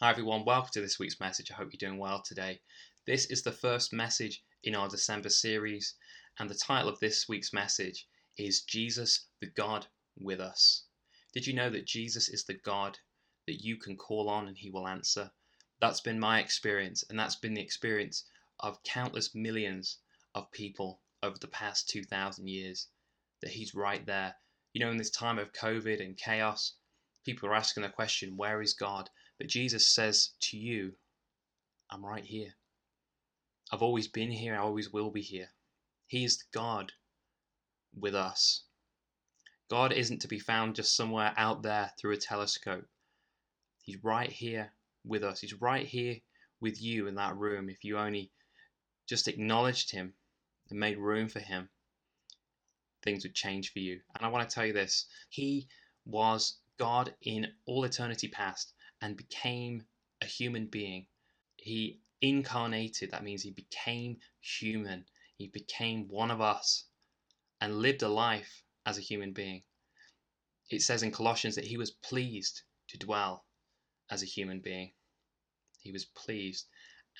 Hi, everyone. Welcome to this week's message. I hope you're doing well today. This is the first message in our December series, and the title of this week's message is Jesus, the God with us. Did you know that Jesus is the God that you can call on and he will answer? That's been my experience, and that's been the experience of countless millions of people over the past 2,000 years. That he's right there. You know, in this time of COVID and chaos, people are asking the question, Where is God? But Jesus says to you, I'm right here. I've always been here, I always will be here. He is God with us. God isn't to be found just somewhere out there through a telescope. He's right here with us. He's right here with you in that room if you only just acknowledged Him and made room for Him. Things would change for you. And I want to tell you this He was God in all eternity past and became a human being. He incarnated, that means he became human. He became one of us and lived a life as a human being. It says in Colossians that he was pleased to dwell as a human being. He was pleased.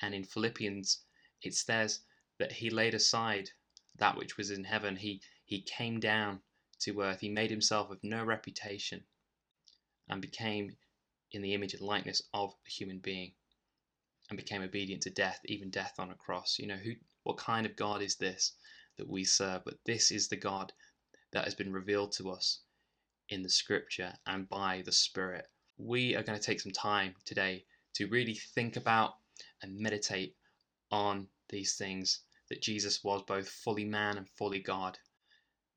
And in Philippians, it says that he laid aside that which was in heaven. He, he came down to earth. He made himself of no reputation and became in the image and likeness of a human being and became obedient to death, even death on a cross. You know, who what kind of God is this that we serve? But this is the God that has been revealed to us in the scripture and by the Spirit. We are going to take some time today to really think about and meditate on these things that Jesus was both fully man and fully God.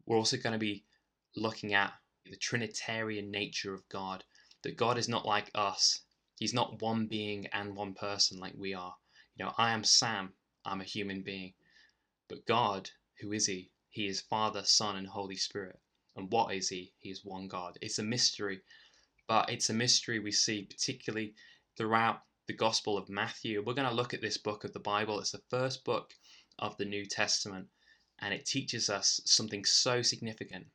We're also going to be looking at the Trinitarian nature of God that God is not like us. He's not one being and one person like we are. You know, I am Sam, I'm a human being. But God, who is He? He is Father, Son, and Holy Spirit. And what is He? He is one God. It's a mystery, but it's a mystery we see particularly throughout the Gospel of Matthew. We're going to look at this book of the Bible. It's the first book of the New Testament, and it teaches us something so significant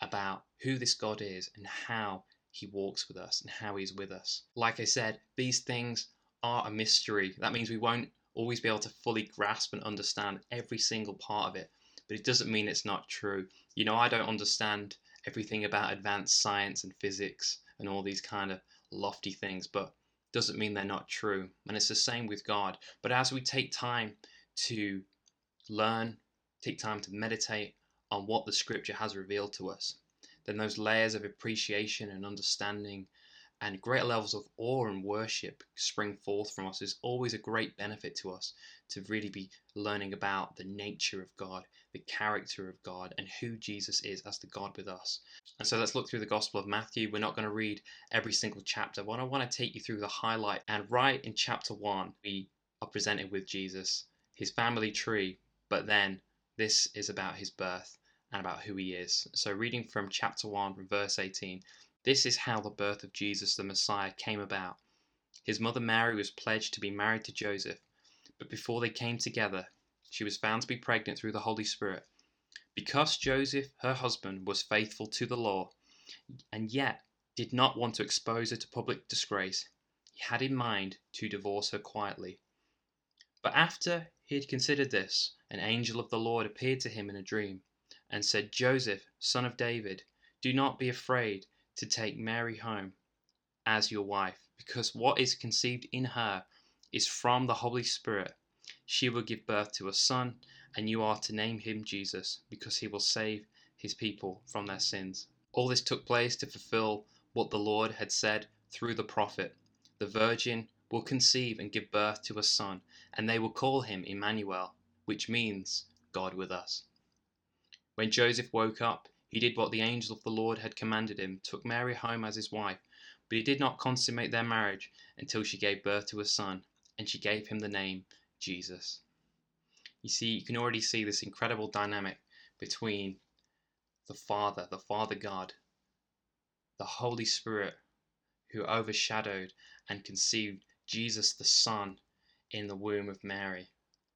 about who this God is and how he walks with us and how he's with us. Like I said, these things are a mystery. That means we won't always be able to fully grasp and understand every single part of it, but it doesn't mean it's not true. You know, I don't understand everything about advanced science and physics and all these kind of lofty things, but doesn't mean they're not true. And it's the same with God. But as we take time to learn, take time to meditate on what the scripture has revealed to us, then those layers of appreciation and understanding and greater levels of awe and worship spring forth from us is always a great benefit to us to really be learning about the nature of God, the character of God, and who Jesus is as the God with us. And so let's look through the Gospel of Matthew. We're not going to read every single chapter, but I want to take you through the highlight. And right in chapter one, we are presented with Jesus, his family tree, but then this is about his birth and about who he is. So, reading from chapter 1, verse 18, this is how the birth of Jesus the Messiah came about. His mother Mary was pledged to be married to Joseph, but before they came together, she was found to be pregnant through the Holy Spirit. Because Joseph, her husband, was faithful to the law, and yet did not want to expose her to public disgrace, he had in mind to divorce her quietly. But after he had considered this, an angel of the Lord appeared to him in a dream and said, Joseph, son of David, do not be afraid to take Mary home as your wife, because what is conceived in her is from the Holy Spirit. She will give birth to a son, and you are to name him Jesus, because he will save his people from their sins. All this took place to fulfill what the Lord had said through the prophet The virgin will conceive and give birth to a son, and they will call him Emmanuel, which means God with us. When Joseph woke up, he did what the angel of the Lord had commanded him, took Mary home as his wife, but he did not consummate their marriage until she gave birth to a son, and she gave him the name Jesus. You see, you can already see this incredible dynamic between the Father, the Father God, the Holy Spirit, who overshadowed and conceived Jesus the Son in the womb of Mary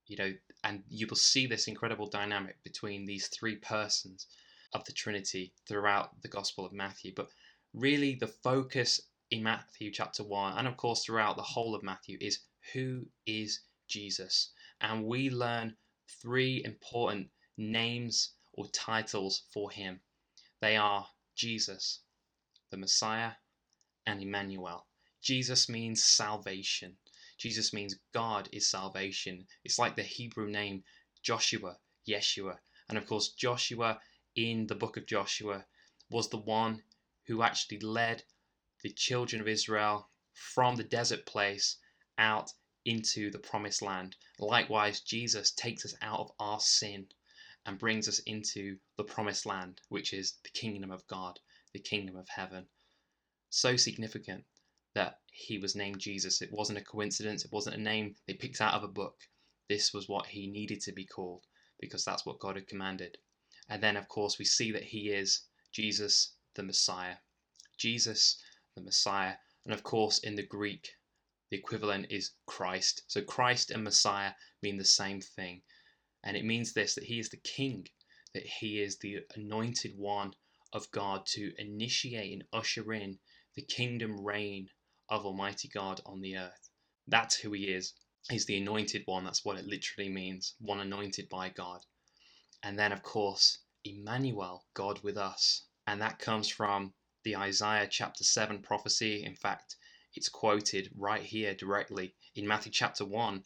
you know, and you will see this incredible dynamic between these three persons of the Trinity throughout the Gospel of Matthew. But really, the focus in Matthew chapter 1, and of course throughout the whole of Matthew, is who is Jesus? And we learn three important names or titles for him. They are Jesus, the Messiah, and Emmanuel. Jesus means salvation. Jesus means God is salvation. It's like the Hebrew name Joshua, Yeshua. And of course, Joshua in the book of Joshua was the one who actually led the children of Israel from the desert place out into the promised land. Likewise, Jesus takes us out of our sin and brings us into the promised land, which is the kingdom of God, the kingdom of heaven. So significant that he was named Jesus. It wasn't a coincidence, it wasn't a name they picked out of a book. This was what he needed to be called because that's what God had commanded. And then, of course, we see that he is Jesus the Messiah. Jesus the Messiah. And of course, in the Greek, the equivalent is Christ. So Christ and Messiah mean the same thing. And it means this that he is the king, that he is the anointed one of God to initiate and usher in the kingdom reign of Almighty God on the earth. That's who he is. He's the anointed one. That's what it literally means one anointed by God. And then, of course, Emmanuel, God with us. And that comes from the Isaiah chapter 7 prophecy. In fact, it's quoted right here directly in Matthew chapter 1.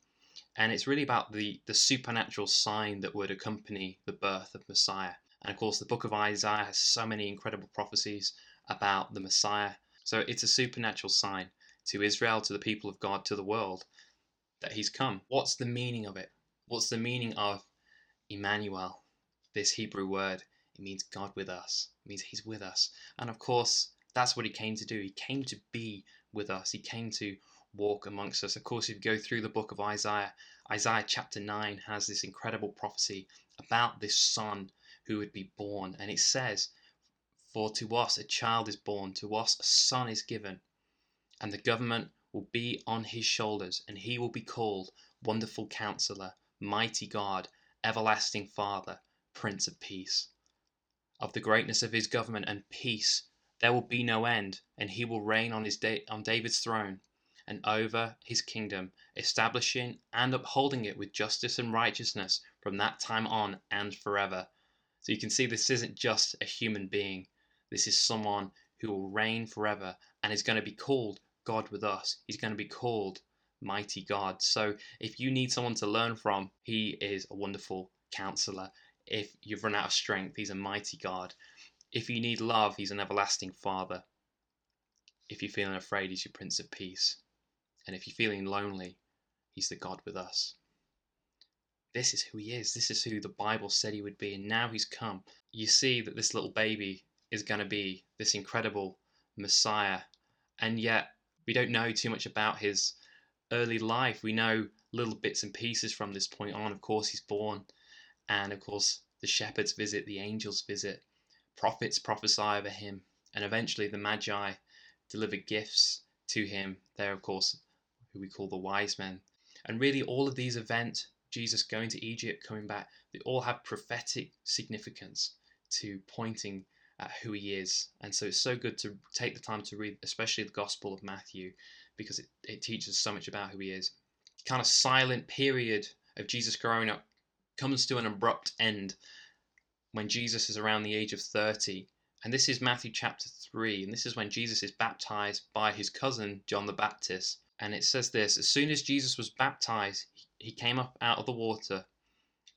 And it's really about the, the supernatural sign that would accompany the birth of Messiah. And of course, the book of Isaiah has so many incredible prophecies about the Messiah. So it's a supernatural sign to Israel, to the people of God, to the world that he's come. What's the meaning of it? What's the meaning of Emmanuel, this Hebrew word? It means God with us. It means he's with us. And of course, that's what he came to do. He came to be with us. He came to walk amongst us. Of course, if you go through the book of Isaiah, Isaiah chapter 9 has this incredible prophecy about this son who would be born. And it says, For to us a child is born, to us a son is given, and the government will be on his shoulders, and he will be called Wonderful Counselor, Mighty God, Everlasting Father, Prince of Peace. Of the greatness of his government and peace there will be no end, and he will reign on his da- on David's throne and over his kingdom, establishing and upholding it with justice and righteousness from that time on and forever. So you can see this isn't just a human being. This is someone who will reign forever and is going to be called God with us. He's going to be called Mighty God. So if you need someone to learn from, he is a wonderful counselor. If you've run out of strength, he's a mighty God. If you need love, he's an everlasting Father. If you're feeling afraid, he's your Prince of Peace. And if you're feeling lonely, he's the God with us. This is who he is. This is who the Bible said he would be. And now he's come. You see that this little baby is going to be this incredible Messiah. And yet, we don't know too much about his early life. We know little bits and pieces from this point on. Of course, he's born. And of course, the shepherds visit, the angels visit prophets prophesy over him, and eventually the Magi deliver gifts to him. They're, of course, who we call the wise men. And really, all of these events, Jesus going to Egypt, coming back, they all have prophetic significance to pointing at who he is. And so it's so good to take the time to read, especially the Gospel of Matthew, because it, it teaches so much about who he is. Kind of silent period of Jesus growing up comes to an abrupt end when Jesus is around the age of 30. And this is Matthew chapter 3. And this is when Jesus is baptized by his cousin, John the Baptist. And it says this As soon as Jesus was baptized, he came up out of the water.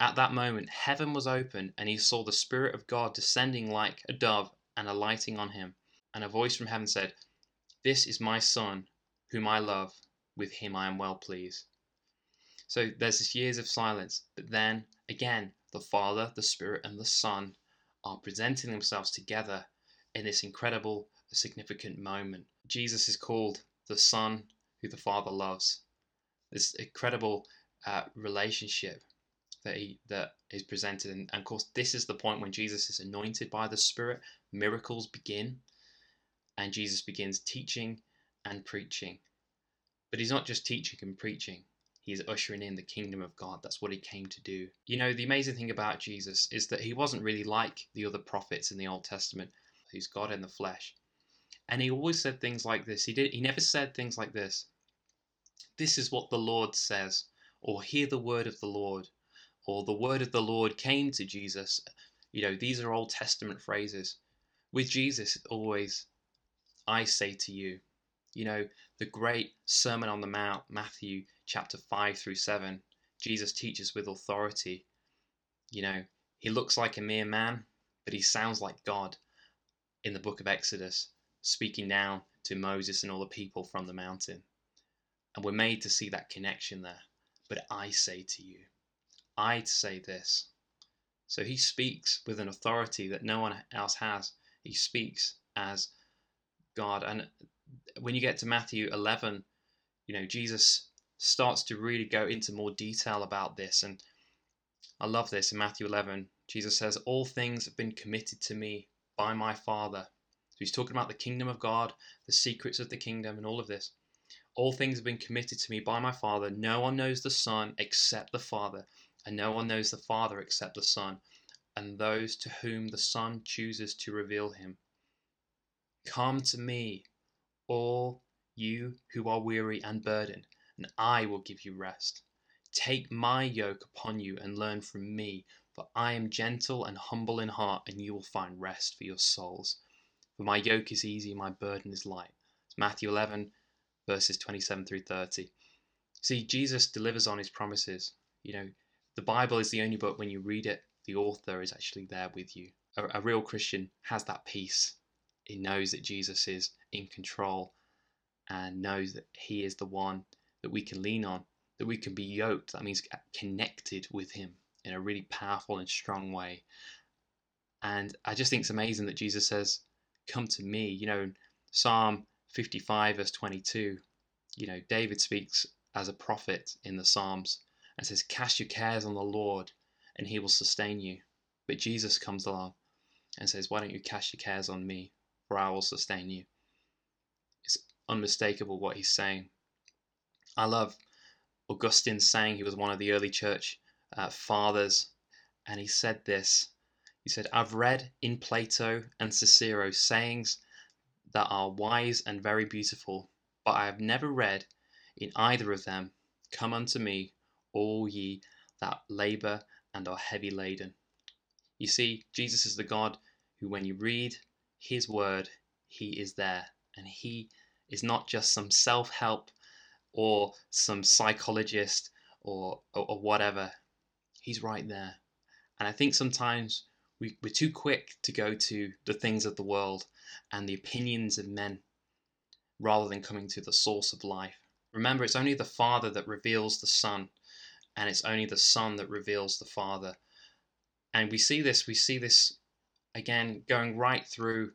At that moment, heaven was open, and he saw the Spirit of God descending like a dove and alighting on him. And a voice from heaven said, This is my Son, whom I love. With him I am well pleased. So there's this years of silence, but then again, the Father, the Spirit, and the Son are presenting themselves together in this incredible, significant moment. Jesus is called the Son who the Father loves. This incredible uh, relationship that he that is presented, and, and of course, this is the point when Jesus is anointed by the Spirit. Miracles begin, and Jesus begins teaching and preaching. But he's not just teaching and preaching He's ushering in the kingdom of God. That's what he came to do. You know, the amazing thing about Jesus is that he wasn't really like the other prophets in the Old Testament, who's God in the flesh. And he always said things like this. He did he never said things like this. This is what the Lord says, or hear the word of the Lord, or the word of the Lord came to Jesus. You know, these are Old Testament phrases. With Jesus, always, I say to you. You know, the great Sermon on the Mount, Matthew chapter 5 through 7, Jesus teaches with authority. You know, he looks like a mere man, but he sounds like God in the book of Exodus, speaking down to Moses and all the people from the mountain. And we're made to see that connection there. But I say to you, I say this. So he speaks with an authority that no one else has. He speaks as God. And when you get to Matthew 11, you know, Jesus starts to really go into more detail about this. And I love this in Matthew 11. Jesus says, All things have been committed to me by my Father. So he's talking about the kingdom of God, the secrets of the kingdom, and all of this. All things have been committed to me by my Father. No one knows the Son except the Father, and no one knows the Father except the Son, and those to whom the Son chooses to reveal him. Come to me, all you who are weary and burdened, and I will give you rest. Take my yoke upon you and learn from me, for I am gentle and humble in heart, and you will find rest for your souls. For my yoke is easy, my burden is light. It's Matthew 11, verses 27 through 30. See, Jesus delivers on his promises. You know, the Bible is the only book when you read it, the author is actually there with you. A, a real Christian has that peace. He knows that Jesus is in control and knows that he is the one that we can lean on, that we can be yoked. That means connected with him in a really powerful and strong way. And I just think it's amazing that Jesus says, Come to me. You know, Psalm 55, verse 22, you know, David speaks as a prophet in the Psalms and says, Cast your cares on the Lord and he will sustain you. But Jesus comes along and says, Why don't you cast your cares on me, for I will sustain you? It's unmistakable what he's saying. I love Augustine saying he was one of the early church uh, fathers, and he said this. He said, I've read in Plato and Cicero sayings that are wise and very beautiful, but I have never read in either of them, Come unto me, all ye that labour and are heavy laden. You see, Jesus is the God who, when you read his word, he is there. And he is not just some self help or some psychologist or, or, or, whatever. He's right there. And I think sometimes we, we're too quick to go to the things of the world and the opinions of men rather than coming to the source of life. Remember, it's only the Father that reveals the Son, and it's only the Son that reveals the Father. And we see this, we see this again going right through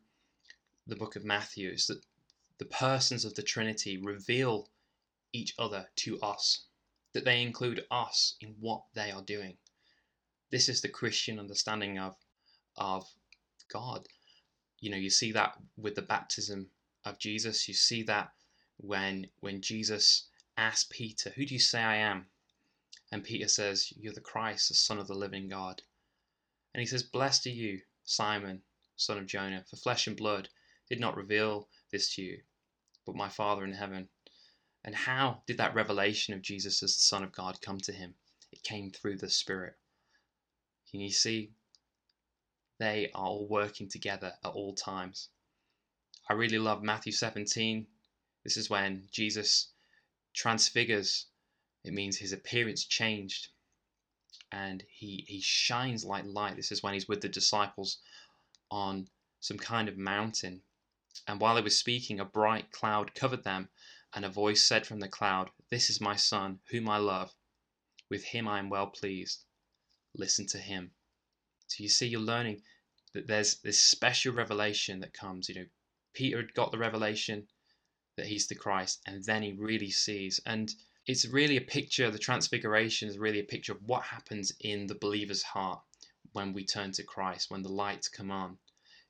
the book of Matthew, is that the persons of the Trinity reveal each other to us, that they include us in what they are doing. This is the Christian understanding of, of God you know you see that with the baptism of Jesus you see that when when Jesus asked Peter who do you say I am and Peter says you're the Christ the son of the living God and he says blessed are you Simon son of Jonah for flesh and blood did not reveal this to you but my father in heaven and how did that revelation of Jesus as the son of God come to him it came through the spirit can you see they are all working together at all times. I really love Matthew 17. This is when Jesus transfigures. It means his appearance changed and he, he shines like light. This is when he's with the disciples on some kind of mountain. And while he was speaking, a bright cloud covered them, and a voice said from the cloud, This is my Son, whom I love. With him I am well pleased. Listen to him. So you see, you're learning that there's this special revelation that comes. You know, Peter had got the revelation that he's the Christ, and then he really sees. And it's really a picture, the transfiguration is really a picture of what happens in the believer's heart when we turn to Christ, when the lights come on.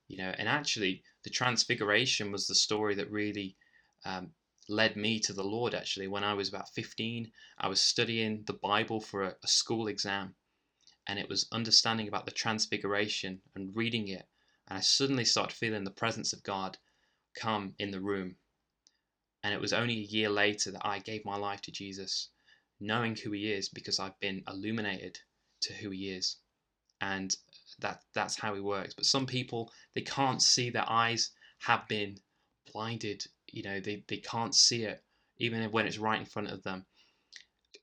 You know, and actually, the transfiguration was the story that really um, led me to the Lord. Actually, when I was about 15, I was studying the Bible for a, a school exam, and it was understanding about the transfiguration and reading it and i suddenly started feeling the presence of god come in the room. And it was only a year later that I gave my life to Jesus, knowing who he is because I've been illuminated to who he is. And that that's how he works. But some people they can't see their eyes have been blinded. You know, they, they can't see it, even when it's right in front of them.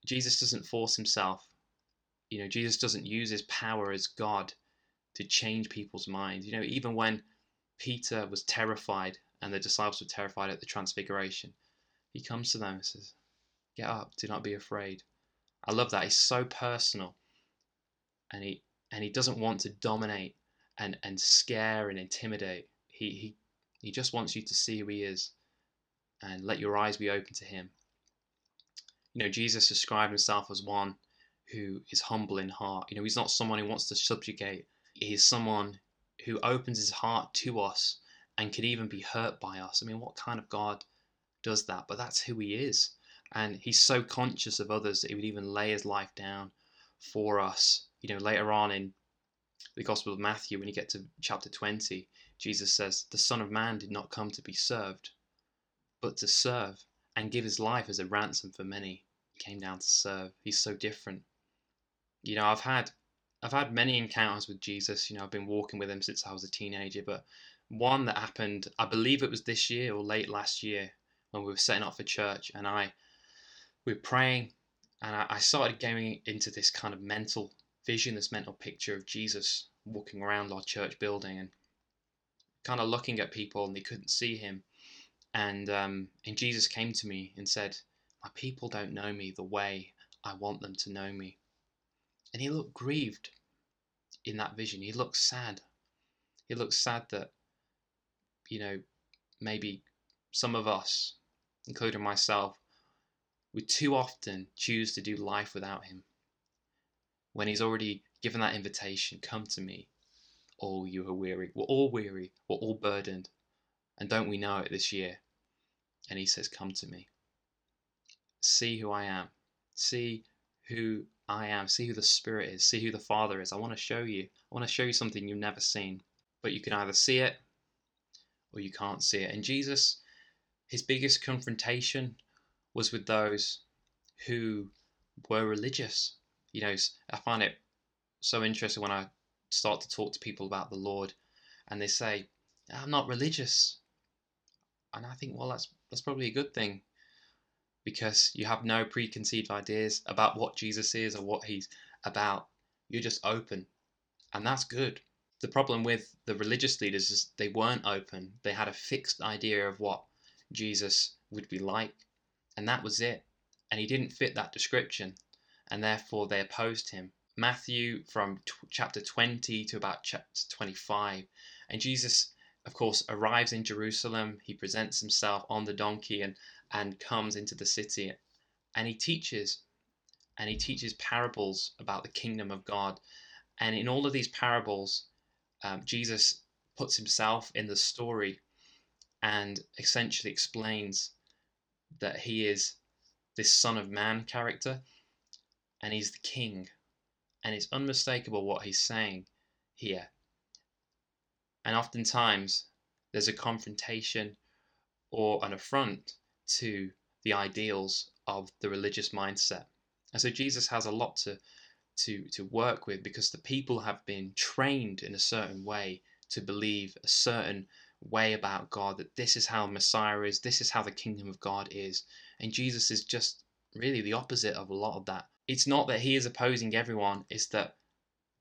Jesus doesn't force himself. You know, Jesus doesn't use his power as God to change people's minds. You know, even when Peter was terrified and the disciples were terrified at the transfiguration, he comes to them and says, Get up, do not be afraid. I love that. He's so personal. And he and he doesn't want to dominate and, and scare and intimidate. He, he he just wants you to see who he is and let your eyes be open to him. You know, Jesus described himself as one who is humble in heart. You know, he's not someone who wants to subjugate. He's someone who opens his heart to us and could even be hurt by us. I mean, what kind of God does that? But that's who he is. And he's so conscious of others that he would even lay his life down for us. You know, later on in the Gospel of Matthew, when you get to chapter 20, Jesus says, The Son of Man did not come to be served, but to serve and give his life as a ransom for many. He came down to serve. He's so different. You know, I've had I've had many encounters with Jesus. You know, I've been walking with him since I was a teenager, but one that happened, I believe it was this year or late last year when we were setting up for church, and I we were praying, and I, I started going into this kind of mental vision, this mental picture of Jesus walking around our church building and kind of looking at people, and they couldn't see him. And um, and Jesus came to me and said, "My people don't know me the way I want them to know me." And he looked grieved in that vision. He looked sad. He looked sad that, you know, maybe some of us, including myself, we too often choose to do life without him. When he's already given that invitation, come to me, all you are weary. We're all weary, we're all burdened. And don't we know it this year? And he says, Come to me. See who I am. See who I am. See who the Spirit is. See who the Father is. I want to show you. I want to show you something you've never seen. But you can either see it or you can't see it. And Jesus, his biggest confrontation was with those who were religious. You know, I find it so interesting when I start to talk to people about the Lord and they say, I'm not religious. And I think, well, that's that's probably a good thing because you have no preconceived ideas about what Jesus is or what he's about. You're just open, and that's good. The problem with the religious leaders is they weren't open. They had a fixed idea of what Jesus would be like, and that was it. And he didn't fit that description, and therefore they opposed him. Matthew from t- chapter 20 to about chapter 25, and Jesus of course, arrives in Jerusalem. He presents himself on the donkey and and comes into the city and he teaches and he teaches parables about the kingdom of God. And in all of these parables, um, Jesus puts himself in the story and essentially explains that he is this Son of Man character and he's the king. And it's unmistakable what he's saying here. And oftentimes there's a confrontation or an affront to the ideals of the religious mindset. And so Jesus has a lot to to to work with because the people have been trained in a certain way to believe a certain way about God that this is how Messiah is, this is how the kingdom of God is. And Jesus is just really the opposite of a lot of that. It's not that he is opposing everyone, it's that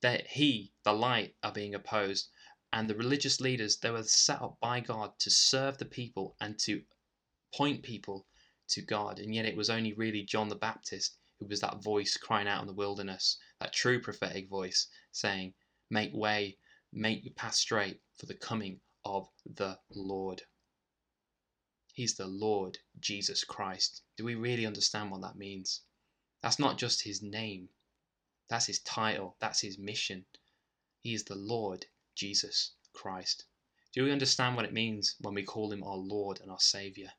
that he, the light, are being opposed. And the religious leaders, they were set up by God to serve the people and to point people to God. And yet it was only really John the Baptist who was that voice crying out in the wilderness, that true prophetic voice saying, Make way, make your path straight for the coming of the Lord. He's the Lord Jesus Christ. Do we really understand what that means? That's not just his name, that's his title, that's his mission. He is the Lord Jesus Christ. Do we understand what it means when we call him our Lord and our Saviour?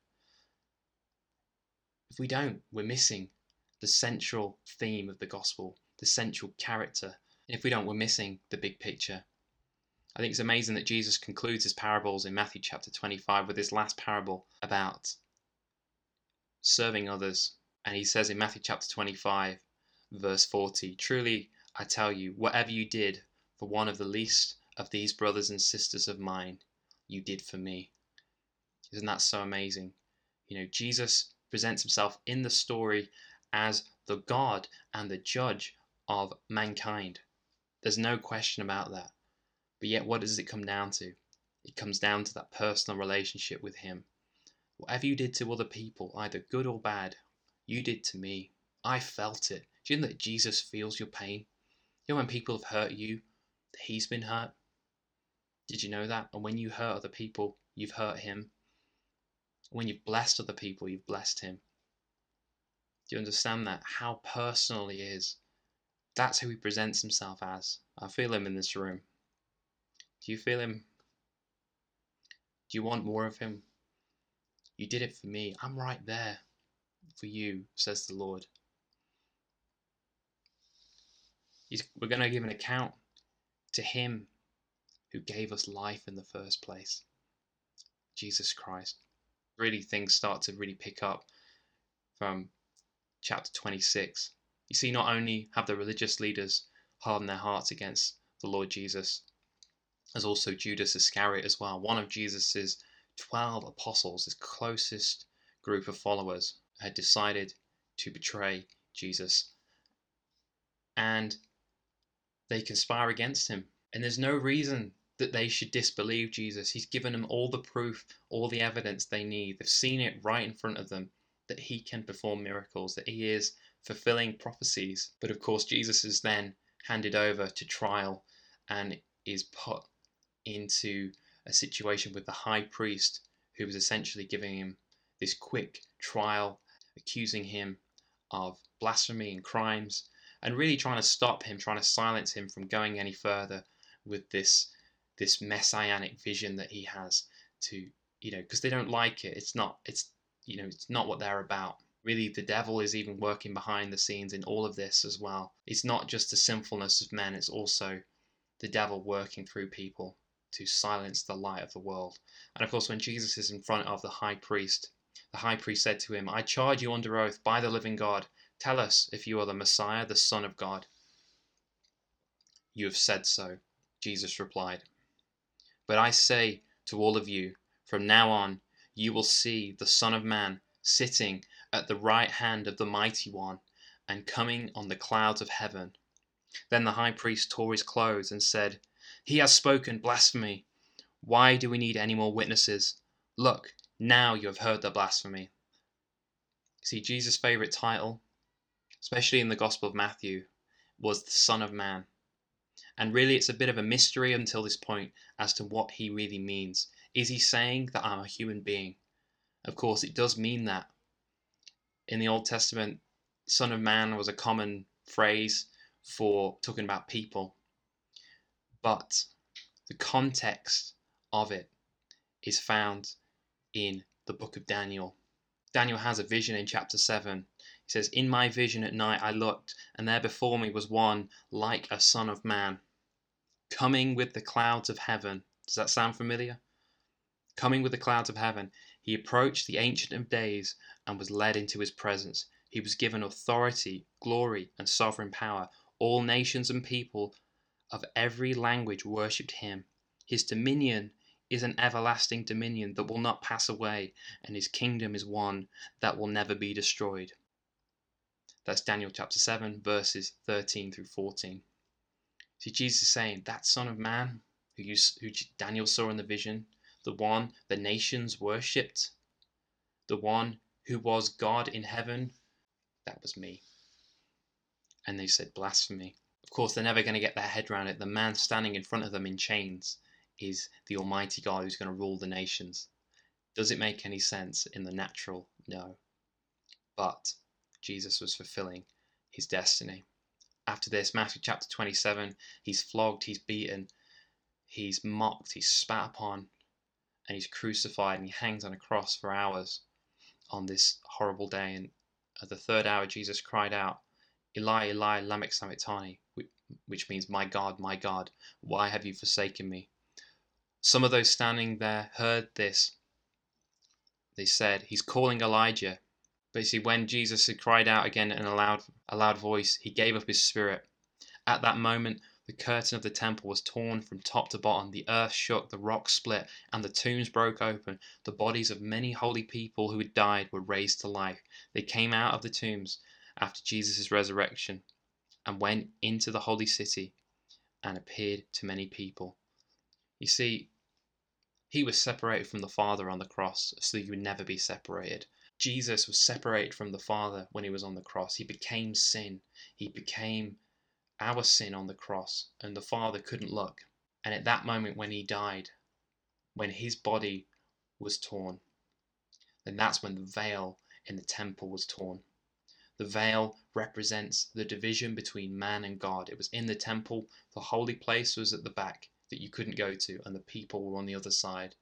If we don't, we're missing the central theme of the gospel, the central character. If we don't, we're missing the big picture. I think it's amazing that Jesus concludes his parables in Matthew chapter 25 with this last parable about serving others. And he says in Matthew chapter 25, verse 40, Truly I tell you, whatever you did for one of the least of these brothers and sisters of mine, you did for me. Isn't that so amazing? You know, Jesus presents himself in the story as the God and the judge of mankind. There's no question about that. But yet, what does it come down to? It comes down to that personal relationship with Him. Whatever you did to other people, either good or bad, you did to me. I felt it. Do you know that Jesus feels your pain? You know when people have hurt you, He's been hurt? Did you know that? And when you hurt other people, you've hurt Him. When you've blessed other people, you've blessed Him. Do you understand that? How personal He is. That's who He presents Himself as. I feel Him in this room. Do you feel Him? Do you want more of Him? You did it for me. I'm right there for you, says the Lord. He's, we're going to give an account to Him who gave us life in the first place Jesus Christ. Really, things start to really pick up from chapter 26. You see, not only have the religious leaders hardened their hearts against the Lord Jesus, as also Judas Iscariot as well, one of Jesus's 12 apostles, his closest group of followers, had decided to betray Jesus. And they conspire against him. And there's no reason that they should disbelieve Jesus. He's given them all the proof, all the evidence they need. They've seen it right in front of them that he can perform miracles, that he is fulfilling prophecies. But of course, Jesus is then handed over to trial and is put into a situation with the high priest who was essentially giving him this quick trial, accusing him of blasphemy and crimes, and really trying to stop him, trying to silence him from going any further with this this messianic vision that he has to you know because they don't like it it's not it's you know it's not what they're about really the devil is even working behind the scenes in all of this as well it's not just the sinfulness of men it's also the devil working through people to silence the light of the world. And of course, when Jesus is in front of the high priest, the high priest said to him, I charge you under oath by the living God, tell us if you are the Messiah, the Son of God. You have said so, Jesus replied. But I say to all of you, from now on you will see the Son of Man sitting at the right hand of the Mighty One and coming on the clouds of heaven. Then the high priest tore his clothes and said, he has spoken blasphemy. Why do we need any more witnesses? Look, now you have heard the blasphemy. See, Jesus' favorite title, especially in the Gospel of Matthew, was the Son of Man. And really, it's a bit of a mystery until this point as to what he really means. Is he saying that I'm a human being? Of course, it does mean that. In the Old Testament, Son of Man was a common phrase for talking about people. But the context of it is found in the book of Daniel. Daniel has a vision in chapter 7. He says, In my vision at night I looked, and there before me was one like a son of man, coming with the clouds of heaven. Does that sound familiar? Coming with the clouds of heaven, he approached the Ancient of Days and was led into his presence. He was given authority, glory, and sovereign power. All nations and people of every language worshipped him. His dominion is an everlasting dominion that will not pass away, and his kingdom is one that will never be destroyed. That's Daniel chapter 7, verses 13 through 14. See, Jesus is saying that Son of Man who, you, who Daniel saw in the vision, the one the nations worshipped, the one who was God in heaven, that was me. And they said, blasphemy. Of course, they're never going to get their head around it. The man standing in front of them in chains is the Almighty God who's going to rule the nations. Does it make any sense in the natural? No. But Jesus was fulfilling his destiny. After this, Matthew chapter 27, he's flogged, he's beaten, he's mocked, he's spat upon, and he's crucified, and he hangs on a cross for hours on this horrible day. And at the third hour, Jesus cried out, Eli, Eli, lama sabachthani, which means, My God, my God, why have you forsaken me? Some of those standing there heard this. They said, He's calling Elijah. But see, when Jesus had cried out again in a loud, a loud voice, he gave up his spirit. At that moment, the curtain of the temple was torn from top to bottom, the earth shook, the rocks split, and the tombs broke open. The bodies of many holy people who had died were raised to life. They came out of the tombs after Jesus' resurrection and went into the holy city and appeared to many people. You see, he was separated from the Father on the cross so you would never be separated. Jesus was separated from the Father when he was on the cross. He became sin. He became our sin on the cross, and the Father couldn't look. And at that moment, when he died, when his body was torn, then that's when the veil in the temple was torn. The veil represents the division between man and God. It was in the temple, the holy place was at the back that you couldn't go to, and the people were on the other side.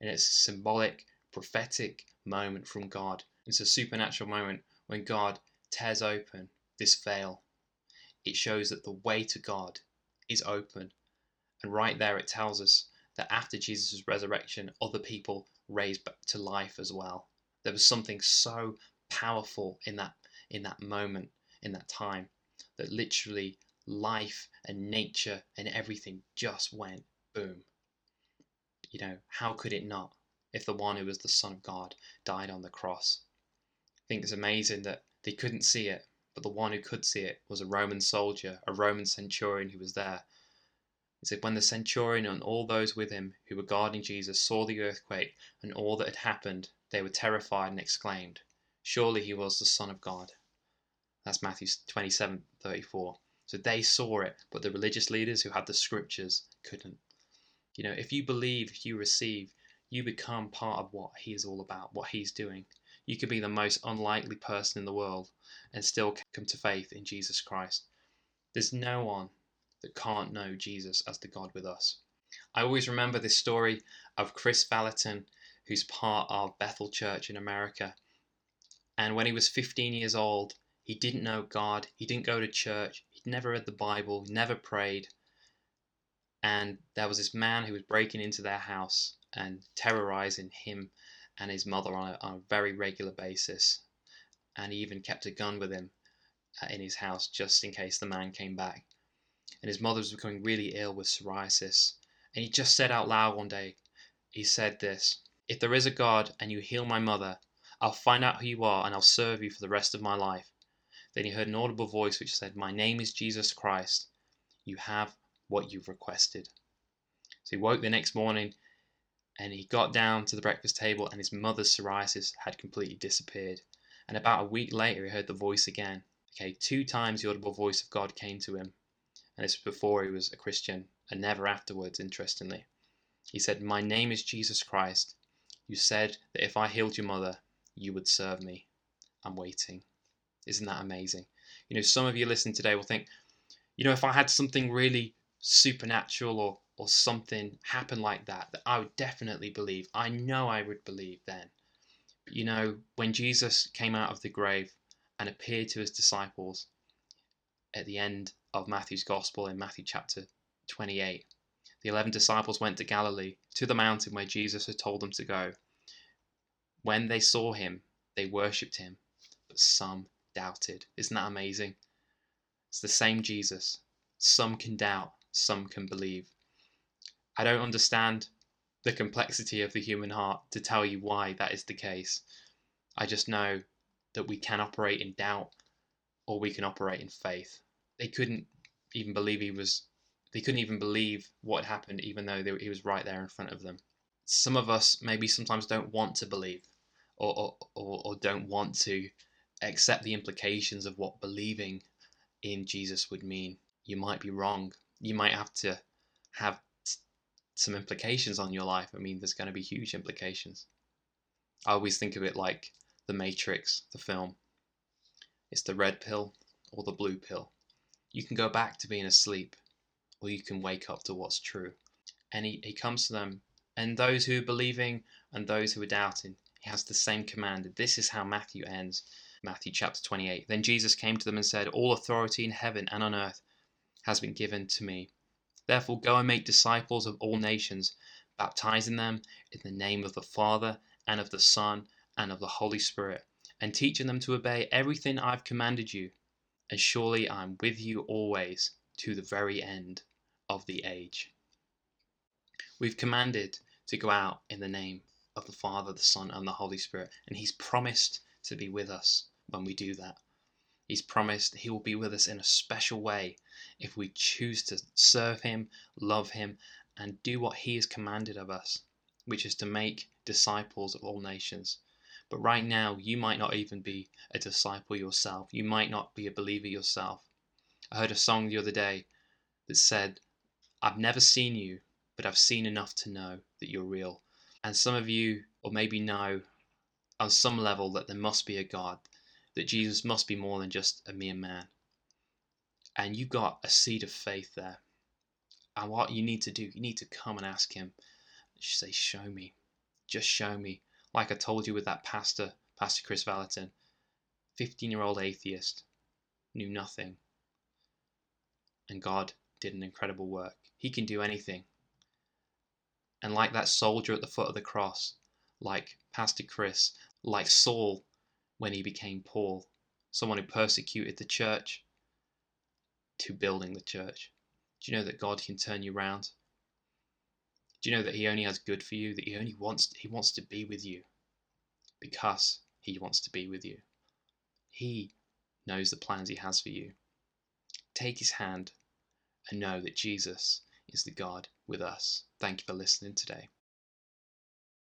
And it's a symbolic, prophetic moment from God. It's a supernatural moment when God tears open this veil. It shows that the way to God is open. And right there, it tells us that after Jesus' resurrection, other people raised to life as well. There was something so powerful in that in that moment, in that time, that literally life and nature and everything just went boom. You know, how could it not? if the one who was the Son of God died on the cross. I think it's amazing that they couldn't see it, but the one who could see it was a Roman soldier, a Roman centurion who was there. It said, When the centurion and all those with him who were guarding Jesus saw the earthquake and all that had happened, they were terrified and exclaimed, Surely he was the Son of God. That's Matthew 27 34. So they saw it, but the religious leaders who had the scriptures couldn't. You know, if you believe, if you receive, you become part of what he is all about, what he's doing. You could be the most unlikely person in the world and still come to faith in Jesus Christ. There's no one that can't know Jesus as the God with us. I always remember this story of Kris Vallotton, who's part of Bethel Church in America. And when he was 15 years old, he didn't know God, he didn't go to church, he'd never read the Bible, never prayed. And there was this man who was breaking into their house and terrorizing him and his mother on a, on a very regular basis. And he even kept a gun with him uh, in his house just in case the man came back. And his mother was becoming really ill with psoriasis. And he just said out loud one day, he said this If there is a God and you heal my mother, I'll find out who you are and I'll serve you for the rest of my life. Then he heard an audible voice which said, My name is Jesus Christ. You have what you've requested. So he woke the next morning and he got down to the breakfast table and his mother's psoriasis had completely disappeared. And about a week later, he heard the voice again. Okay, two times the audible voice of God came to him. And this was before he was a Christian, and never afterwards, interestingly. He said, My name is Jesus Christ. You said that if I healed your mother, you would serve me. I'm waiting. Isn't that amazing? You know, some of you listening today will think, you know, if I had something really supernatural or or something happen like that, that I would definitely believe. I know I would believe then. But you know, when Jesus came out of the grave and appeared to his disciples at the end of Matthew's Gospel in Matthew chapter 28, the 11 disciples went to Galilee, to the mountain where Jesus had told them to go. When they saw him, they worshipped him, but some doubted. Isn't that amazing? It's the same Jesus. Some can doubt, some can believe. I don't understand the complexity of the human heart to tell you why that is the case. I just know that we can operate in doubt or we can operate in faith. They couldn't even believe he was, they couldn't even believe what happened, even though they, he was right there in front of them. Some of us maybe sometimes don't want to believe or, or, or, or don't want to accept the implications of what believing in Jesus would mean. You might be wrong. You might have to have some implications on your life, I mean, there's going to be huge implications. I always think of it like The Matrix, the film. It's the red pill or the blue pill. You can go back to being asleep, or you can wake up to what's true. And he, he comes to them, and those who are believing and those who are doubting, he has the same command. This is how Matthew ends. Matthew chapter 28. Then Jesus came to them and said, All authority in heaven and on earth has been given to me. Therefore, go and make disciples of all nations, baptizing them in the name of the Father, and of the Son, and of the Holy Spirit, and teaching them to obey everything I've commanded you. And surely I am with you always to the very end of the age. We've commanded to go out in the name of the Father, the Son, and the Holy Spirit, and He's promised to be with us when we do that. He's promised He will be with us in a special way if we choose to serve Him, love Him, and do what He has commanded of us, which is to make disciples of all nations. But right now, you might not even be a disciple yourself. You might not be a believer yourself. I heard a song the other day that said, I've never seen you, but I've seen enough to know that you're real. And some of you, or maybe know on some level, that there must be a God that Jesus must be more than just a mere man. And you got a seed of faith there. And what you need to do, you need to come and ask Him. Just say, Show me. Just show me. Like I told you with that pastor, Pastor Kris Vallotton, 15 year old atheist, knew nothing. And God did an incredible work. He can do anything. And like that soldier at the foot of the cross, like Pastor Kris, like Saul when he became Paul, someone who persecuted the church, to building the church. Do you know that God can turn you around? Do you know that He only has good for you? That He only wants He wants to be with you because He wants to be with you. He knows the plans He has for you. Take His hand and know that Jesus is the God with us. Thank you for listening today.